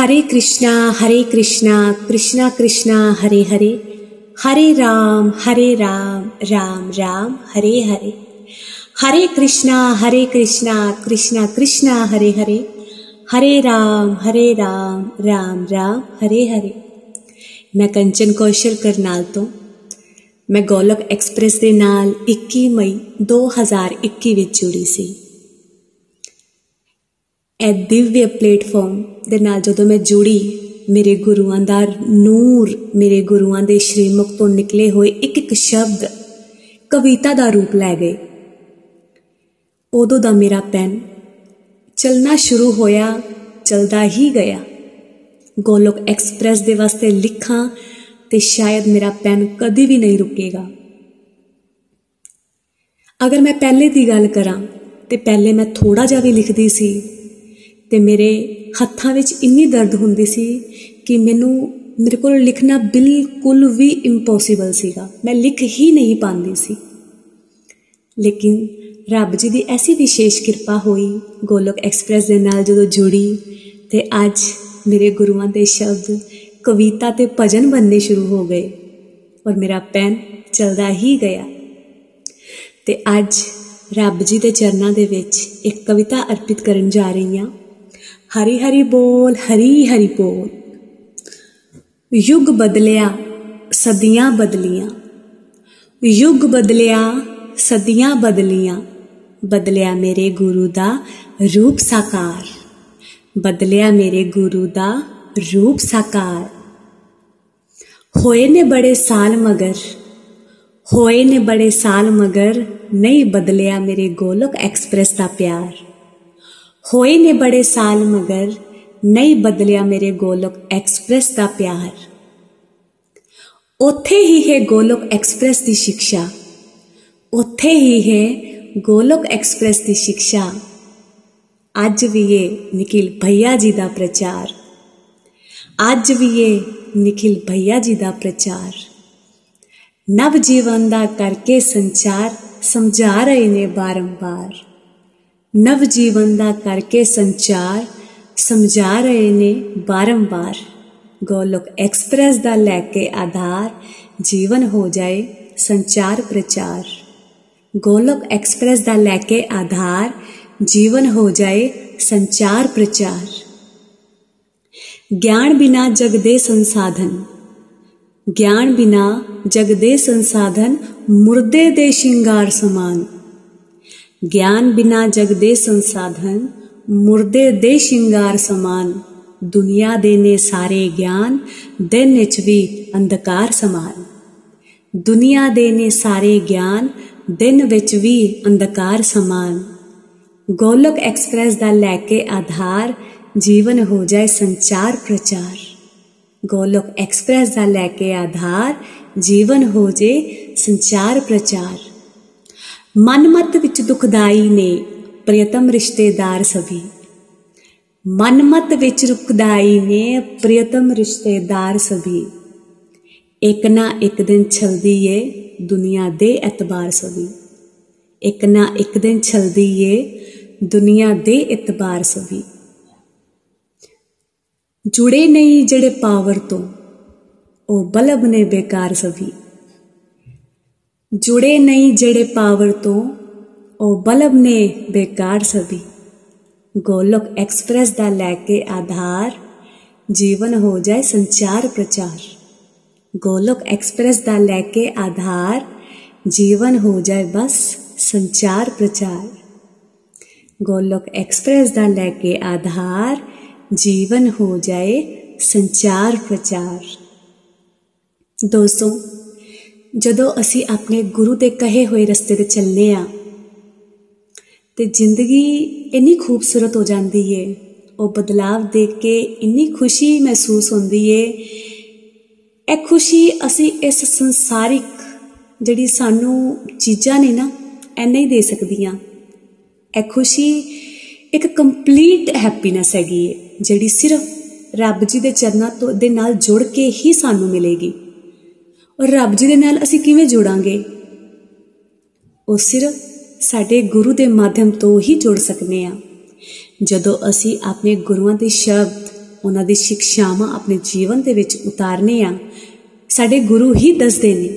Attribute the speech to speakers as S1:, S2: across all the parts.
S1: हरे कृष्णा हरे कृष्णा कृष्णा कृष्णा हरे हरे हरे राम हरे राम राम राम हरे हरे हरे कृष्णा हरे कृष्णा कृष्णा कृष्णा हरे हरे हरे राम हरे राम राम राम हरे हरे ਮੈਂ ਕੰਚਨ ਕੌਸ਼ਲ ਕਰਨਾਲ ਤੋਂ ਮੈਂ ਗੋਲਕ ਐਕਸਪ੍ਰੈਸ ਦੇ ਨਾਲ 21 ਮਈ 2021 ਵਿੱਚ ਜੁੜੀ ਸੀ ਇਹ ਦਿਵਯ ਪਲੇਟਫਾਰਮ ਦੇ ਨਾਲ ਜਦੋਂ ਮੈਂ ਜੁੜੀ, ਮੇਰੇ ਗੁਰੂਆਂ ਦਾ ਨੂਰ, ਮੇਰੇ ਗੁਰੂਆਂ ਦੇ ਸ਼੍ਰੀਮੁਖ ਤੋਂ ਨਿਕਲੇ ਹੋਏ ਇੱਕ ਇੱਕ ਸ਼ਬਦ ਕਵਿਤਾ ਦਾ ਰੂਪ ਲੈ ਗਏ। ਉਦੋਂ ਦਾ ਮੇਰਾ ਪੈਨ ਚਲਣਾ ਸ਼ੁਰੂ ਹੋਇਆ, ਚਲਦਾ ਹੀ ਗਿਆ। ਗੋਲੋਕ ਐਕਸਪ੍ਰੈਸ ਦੇ ਵਾਸਤੇ ਲਿਖਾਂ ਤੇ ਸ਼ਾਇਦ ਮੇਰਾ ਪੈਨ ਕਦੀ ਵੀ ਨਹੀਂ ਰੁਕੇਗਾ। ਅਗਰ ਮੈਂ ਪਹਿਲੇ ਦੀ ਗੱਲ ਕਰਾਂ ਤੇ ਪਹਿਲੇ ਮੈਂ ਥੋੜਾ ਜਿਹਾ ਵੀ ਲਿਖਦੀ ਸੀ ਤੇ ਮੇਰੇ ਹੱਥਾਂ ਵਿੱਚ ਇੰਨੀ ਦਰਦ ਹੁੰਦੀ ਸੀ ਕਿ ਮੈਨੂੰ, ਮੇਰੇ ਕੋਲ ਲਿਖਣਾ ਬਿਲਕੁਲ ਵੀ ਇੰਪੋਸੀਬਲ ਸੀਗਾ। ਮੈਂ ਲਿਖ ਹੀ ਨਹੀਂ ਪਾਉਂਦੀ ਸੀ। ਲੇਕਿਨ ਰੱਬ ਜੀ ਦੀ ਐਸੀ ਵਿਸ਼ੇਸ਼ ਕਿਰਪਾ ਹੋਈ, ਗੋਲੋਕ ਐਕਸਪ੍ਰੈਸ ਦੇ ਨਾਲ ਜਦੋਂ ਜੁੜੀ, ਤੇ ਅੱਜ ਮੇਰੇ ਗੁਰੂਆਂ ਦੇ ਸ਼ਬਦ ਕਵਿਤਾ ਤੇ ਭਜਨ ਬਣਨੇ ਸ਼ੁਰੂ ਹੋ ਗਏ ਔਰ ਮੇਰਾ ਪੈਨ ਚਲਦਾ ਹੀ ਗਿਆ। ਤੇ ਅੱਜ ਰੱਬ ਜੀ ਦੇ ਚਰਨਾਂ ਦੇ ਵਿੱਚ ਇੱਕ ਕਵਿਤਾ ਅਰਪਿਤ ਕਰਨ ਜਾ ਰਹੀ ਹਾਂ। ਹਰੀ ਹਰੀ ਬੋਲ ਹਰੀ ਹਰੀ ਬੋਲ ਯੁੱਗ ਬਦਲਿਆ ਸਦੀਆਂ ਬਦਲੀਆਂ ਯੁੱਗ ਬਦਲਿਆ ਸਦੀਆਂ ਬਦਲੀਆਂ ਬਦਲਿਆ ਮੇਰੇ ਗੁਰੂ ਦਾ ਰੂਪ ਸਾਕਾਰ ਬਦਲਿਆ ਮੇਰੇ ਗੁਰੂ ਦਾ ਰੂਪ ਸਾਕਾਰ ਹੋਏ ਨੇ ਬੜੇ ਸਾਲ ਮਗਰ ਹੋਏ ਨੇ ਬੜੇ ਸਾਲ ਮਗਰ ਨਹੀਂ ਬਦਲਿਆ ਮੇਰੇ ਗੋਲਕ ਐਕਸਪ੍ਰੈਸ ਦਾ ਪਿਆਰ ਹੋਏ ਨੇ ਬੜੇ ਸਾਲ ਮਗਰ ਨਹੀਂ ਬਦਲਿਆ ਮੇਰੇ ਗੋਲਕ ਐਕਸਪ੍ਰੈਸ ਦਾ ਪਿਆਰ ਉੱਥੇ ਹੀ ਹੈ ਗੋਲਕ ਐਕਸਪ੍ਰੈਸ ਦੀ ਸਿੱਖਿਆ ਉੱਥੇ ਹੀ ਹੈ ਗੋਲਕ ਐਕਸਪ੍ਰੈਸ ਦੀ ਸਿੱਖਿਆ ਅੱਜ ਵੀ ਇਹ ਨikhil ਭਈਆ ਜੀ ਦਾ ਪ੍ਰਚਾਰ ਅੱਜ ਵੀ ਇਹ ਨikhil ਭਈਆ ਜੀ ਦਾ ਪ੍ਰਚਾਰ ਨਵ ਜੀਵਨ ਦਾ ਕਰਕੇ ਸੰਚਾਰ ਸਮਝਾ ਰਹੇ ਨੇ ਬਾਰੰਬਾਰ ਨਵ ਜੀਵਨ ਦਾ ਕਰਕੇ ਸੰਚਾਰ ਸਮਝਾ ਰਹੇ ਨੇ ਬਾਰੰਬਾਰ। ਗੋਲੋਕ ਐਕਸਪ੍ਰੈਸ ਦਾ ਲੈ ਕੇ ਆਧਾਰ ਜੀਵਨ ਹੋ ਜਾਏ ਸੰਚਾਰ ਪ੍ਰਚਾਰ। ਗੋਲੋਕ ਐਕਸਪ੍ਰੈਸ ਦਾ ਲੈ ਕੇ ਆਧਾਰ ਜੀਵਨ ਹੋ ਜਾਏ ਸੰਚਾਰ ਪ੍ਰਚਾਰ। ਗਿਆਨ ਬਿਨਾ ਜਗ ਦੇ ਸੰਸਾਧਨ। ਗਿਆਨ ਬਿਨਾ ਜਗ ਦੇ ਸੰਸਾਧਨ ਮੁਰਦੇ ਦੇ ਸ਼ਿੰਗਾਰ ਸਮਾਨ। ਗਿਆਨ ਬਿਨਾ ਜਗ ਦੇ ਸੰਸਾਧਨ, ਮੁਰਦੇ ਦੇ ਸ਼ਿੰਗਾਰ ਸਮਾਨ, ਦੁਨੀਆ ਦੇ ਨੇ ਸਾਰੇ ਗਿਆਨ, ਦਿਨ ਵਿੱਚ ਵੀ ਅੰਧਕਾਰ ਸਮਾਨ। ਦੁਨੀਆ ਦੇ ਨੇ ਸਾਰੇ ਗਿਆਨ, ਦਿਨ ਵਿੱਚ ਵੀ ਅੰਧਕਾਰ ਸਮਾਨ। ਗੋਲਕ ਐਕਸਪ੍ਰੈਸ ਦਾ ਲੈ ਕੇ ਆਧਾਰ, ਜੀਵਨ ਹੋ ਜਾਏ ਸੰਚਾਰ ਪ੍ਰਚਾਰ। ਗੋਲਕ ਐਕਸਪ੍ਰੈਸ ਦਾ ਲੈ ਕੇ ਆਧਾਰ, ਜੀਵਨ ਹੋ ਜੇ ਸੰਚਾਰ ਪ੍ਰਚਾਰ। ਮਨਮਤ ਵਿੱਚ ਦੁਖਦਾਈ ਨੇ ਪ੍ਰਿਯਤਮ ਰਿਸ਼ਤੇਦਾਰ ਸਭੀ। ਮਨਮਤ ਵਿੱਚ ਰੁਕਦਾਈ ਨੇ ਪ੍ਰਿਯਤਮ ਰਿਸ਼ਤੇਦਾਰ ਸਭੀ। ਇੱਕ ਨਾ ਇੱਕ ਦਿਨ ਛਲਦੀ ਏ ਦੁਨੀਆ ਦੇ ਇਤਬਾਰ ਸਭੀ। ਇੱਕ ਨਾ ਇੱਕ ਦਿਨ ਛਲਦੀ ਏ ਦੁਨੀਆ ਦੇ ਇਤਬਾਰ ਸਭੀ। ਜੁੜੇ ਨਹੀਂ ਜਿਹੜੇ ਪਾਵਰ ਤੋਂ, ਉਹ ਬਲਬ ਨੇ ਬੇਕਾਰ ਸਭੀ। ਜੁੜੇ ਨਹੀਂ ਜਿਹੜੇ ਪਾਵਰ ਤੋਂ, ਉਹ ਬਲਬ ਨੇ ਬੇਕਾਰ ਸਭੀ ਗੋਲਕ ਐਕਸਪ੍ਰੈਸ ਦਾ ਲੈ ਕੇ ਆਧਾਰ, ਜੀਵਨ ਹੋ ਜਾਏ ਸੰਚਾਰ ਪ੍ਰਚਾਰ। ਗੋਲਕ ਐਕਸਪ੍ਰੈਸ ਦਾ ਲੈ ਕੇ ਆਧਾਰ, ਜੀਵਨ ਹੋ ਜਾਏ ਬਸ ਸੰਚਾਰ ਪ੍ਰਚਾਰ। ਗੋਲਕ ਐਕਸਪ੍ਰੈਸ ਦਾ ਲੈ ਕੇ ਆਧਾਰ, ਜੀਵਨ ਹੋ ਜਾਏ ਸੰਚਾਰ ਪ੍ਰਚਾਰ। ਦੋਸਤੋ ਜਦੋਂ ਅਸੀਂ ਆਪਣੇ ਗੁਰੂ ਦੇ ਕਹੇ ਹੋਏ ਰਸਤੇ ਤੇ ਚੱਲਨੇ ਆ, ਤੇ ਜ਼ਿੰਦਗੀ ਇੰਨੀ ਖੂਬਸੂਰਤ ਹੋ ਜਾਂਦੀ ਏ, ਉਹ ਬਦਲਾਵ ਦੇਖ ਕੇ ਇੰਨੀ ਖੁਸ਼ੀ ਮਹਿਸੂਸ ਹੁੰਦੀ ਏ, ਇਹ ਖੁਸ਼ੀ ਅਸੀਂ ਇਸ ਸੰਸਾਰਿਕ ਜਿਹੜੀ ਸਾਨੂੰ ਚੀਜ਼ਾਂ ਨੇ ਨਾ ਐਨਾ ਹੀ ਦੇ ਸਕਦੀਆਂ। ਇਹ ਖੁਸ਼ੀ ਇੱਕ ਕੰਪਲੀਟ ਹੈਪੀਨੈਸ ਹੈਗੀ ਏ, ਜਿਹੜੀ ਸਿਰਫ ਰੱਬ ਜੀ ਦੇ ਚਰਨਾਂ ਤੋਂ, ਦੇ ਨਾਲ ਜੁੜ ਕੇ ਹੀ ਸਾਨੂੰ ਮਿਲੇਗੀ। ਔਰ ਰੱਬ ਜੀ ਦੇ ਨਾਲ ਅਸੀਂ ਕਿਵੇਂ ਜੁੜਾਂਗੇ? ਉਹ ਸਿਰਫ ਸਾਡੇ ਗੁਰੂ ਦੇ ਮਾਧਿਅਮ ਤੋਂ ਹੀ ਜੁੜ ਸਕਨੇ ਆ। ਜਦੋਂ ਅਸੀਂ ਆਪਣੇ ਗੁਰੂਆਂ ਦੇ ਸ਼ਬਦ, ਉਹਨਾਂ ਦੀ ਸਿੱਖਿਆਵਾਂ ਆਪਣੇ ਜੀਵਨ ਦੇ ਵਿੱਚ ਉਤਾਰਨੇ ਆ, ਸਾਡੇ ਗੁਰੂ ਹੀ ਦੱਸਦੇ ਨੇ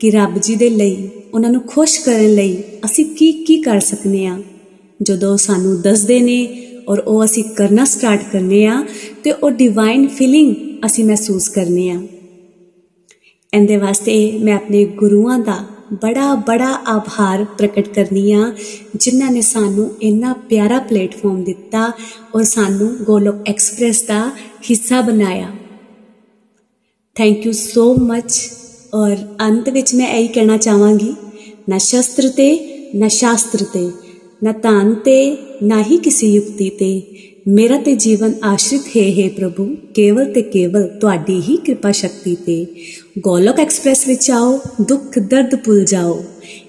S1: ਕਿ ਰੱਬ ਜੀ ਦੇ ਲਈ, ਉਹਨਾਂ ਨੂੰ ਖੁਸ਼ ਕਰਨ ਲਈ ਅਸੀਂ ਕੀ ਕੀ ਕਰ ਸਕਨੇ ਆ। ਜਦੋਂ ਸਾਨੂੰ ਦੱਸਦੇ ਨੇ ਔਰ ਉਹ ਅਸੀਂ ਕਰਨਾ ਸਟਾਰਟ ਕਰਨੇ ਆ, ਤੇ ਉਹ ਡਿਵਾਈਨ ਫੀਲਿੰਗ ਅਸੀਂ ਮਹਿਸੂਸ ਕਰਨੇ ਆ। ਇਹਦੇ ਵਾਸਤੇ ਮੈਂ ਆਪਣੇ ਗੁਰੂਆਂ ਦਾ ਬੜਾ ਬੜਾ ਆਭਾਰ ਪ੍ਰਗਟ ਕਰਨੀ ਆ ਜਿਨ੍ਹਾਂ ਨੇ ਸਾਨੂੰ ਇੰਨਾ ਪਿਆਰਾ ਪਲੇਟਫਾਰਮ ਦਿੱਤਾ ਔਰ ਸਾਨੂੰ ਗੋਲੋਕ ਐਕਸਪ੍ਰੈਸ ਦਾ ਹਿੱਸਾ ਬਣਾਇਆ। ਥੈਂਕ ਯੂ ਸੋ ਮਚ ਔਰ ਅੰਤ ਵਿੱਚ ਮੈਂ ਇਹੀ ਕਹਿਣਾ ਚਾਹਾਂਗੀ, ਨਾ ਸ਼ਸਤਰ ਤੇ, ਨਾ ਸ਼ਾਸਤਰ ਤੇ। ਨਾ ਧਨ ਤੇ, ਨਾ ਹੀ ਕਿਸੇ ਯੁਕਤੀ ਤੇ। ਮੇਰਾ ਤੇ ਜੀਵਨ ਆਸ਼ਰਿਤ ਹੈ ਹੈ ਪ੍ਰਭੂ। ਕੇਵਲ ਤੇ ਕੇਵਲ ਤੁਹਾਡੀ ਹੀ ਕਿਰਪਾ ਸ਼ਕਤੀ ਤੇ। ਗੋਲੋਕ ਐਕਸਪ੍ਰੈਸ ਵਿੱਚ ਆਓ, ਦੁੱਖ, ਦਰਦ ਭੁੱਲ ਜਾਓ।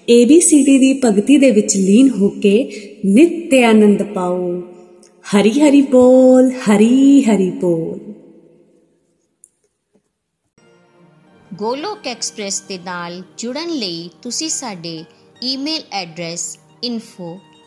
S1: ਏਬੀਸੀਡੀ ਦੀ ਭਗਤੀ ਦੇ ਵਿੱਚ ਲੀਨ ਹੋ ਕੇ ਨਿੱਤ ਆਨੰਦ ਪਾਓ। ਹਰੀ ਹਰੀ ਬੋਲ, ਹਰੀ ਹਰੀ ਬੋਲ।
S2: ਗੋਲੋਕ ਐਕਸਪ੍ਰੈਸ ਦੇ ਨਾਲ ਜੁੜਨ ਲਈ ਤੁਸੀਂ ਸਾਡੇ ਈਮੇਲ ਐਡਰੈਸ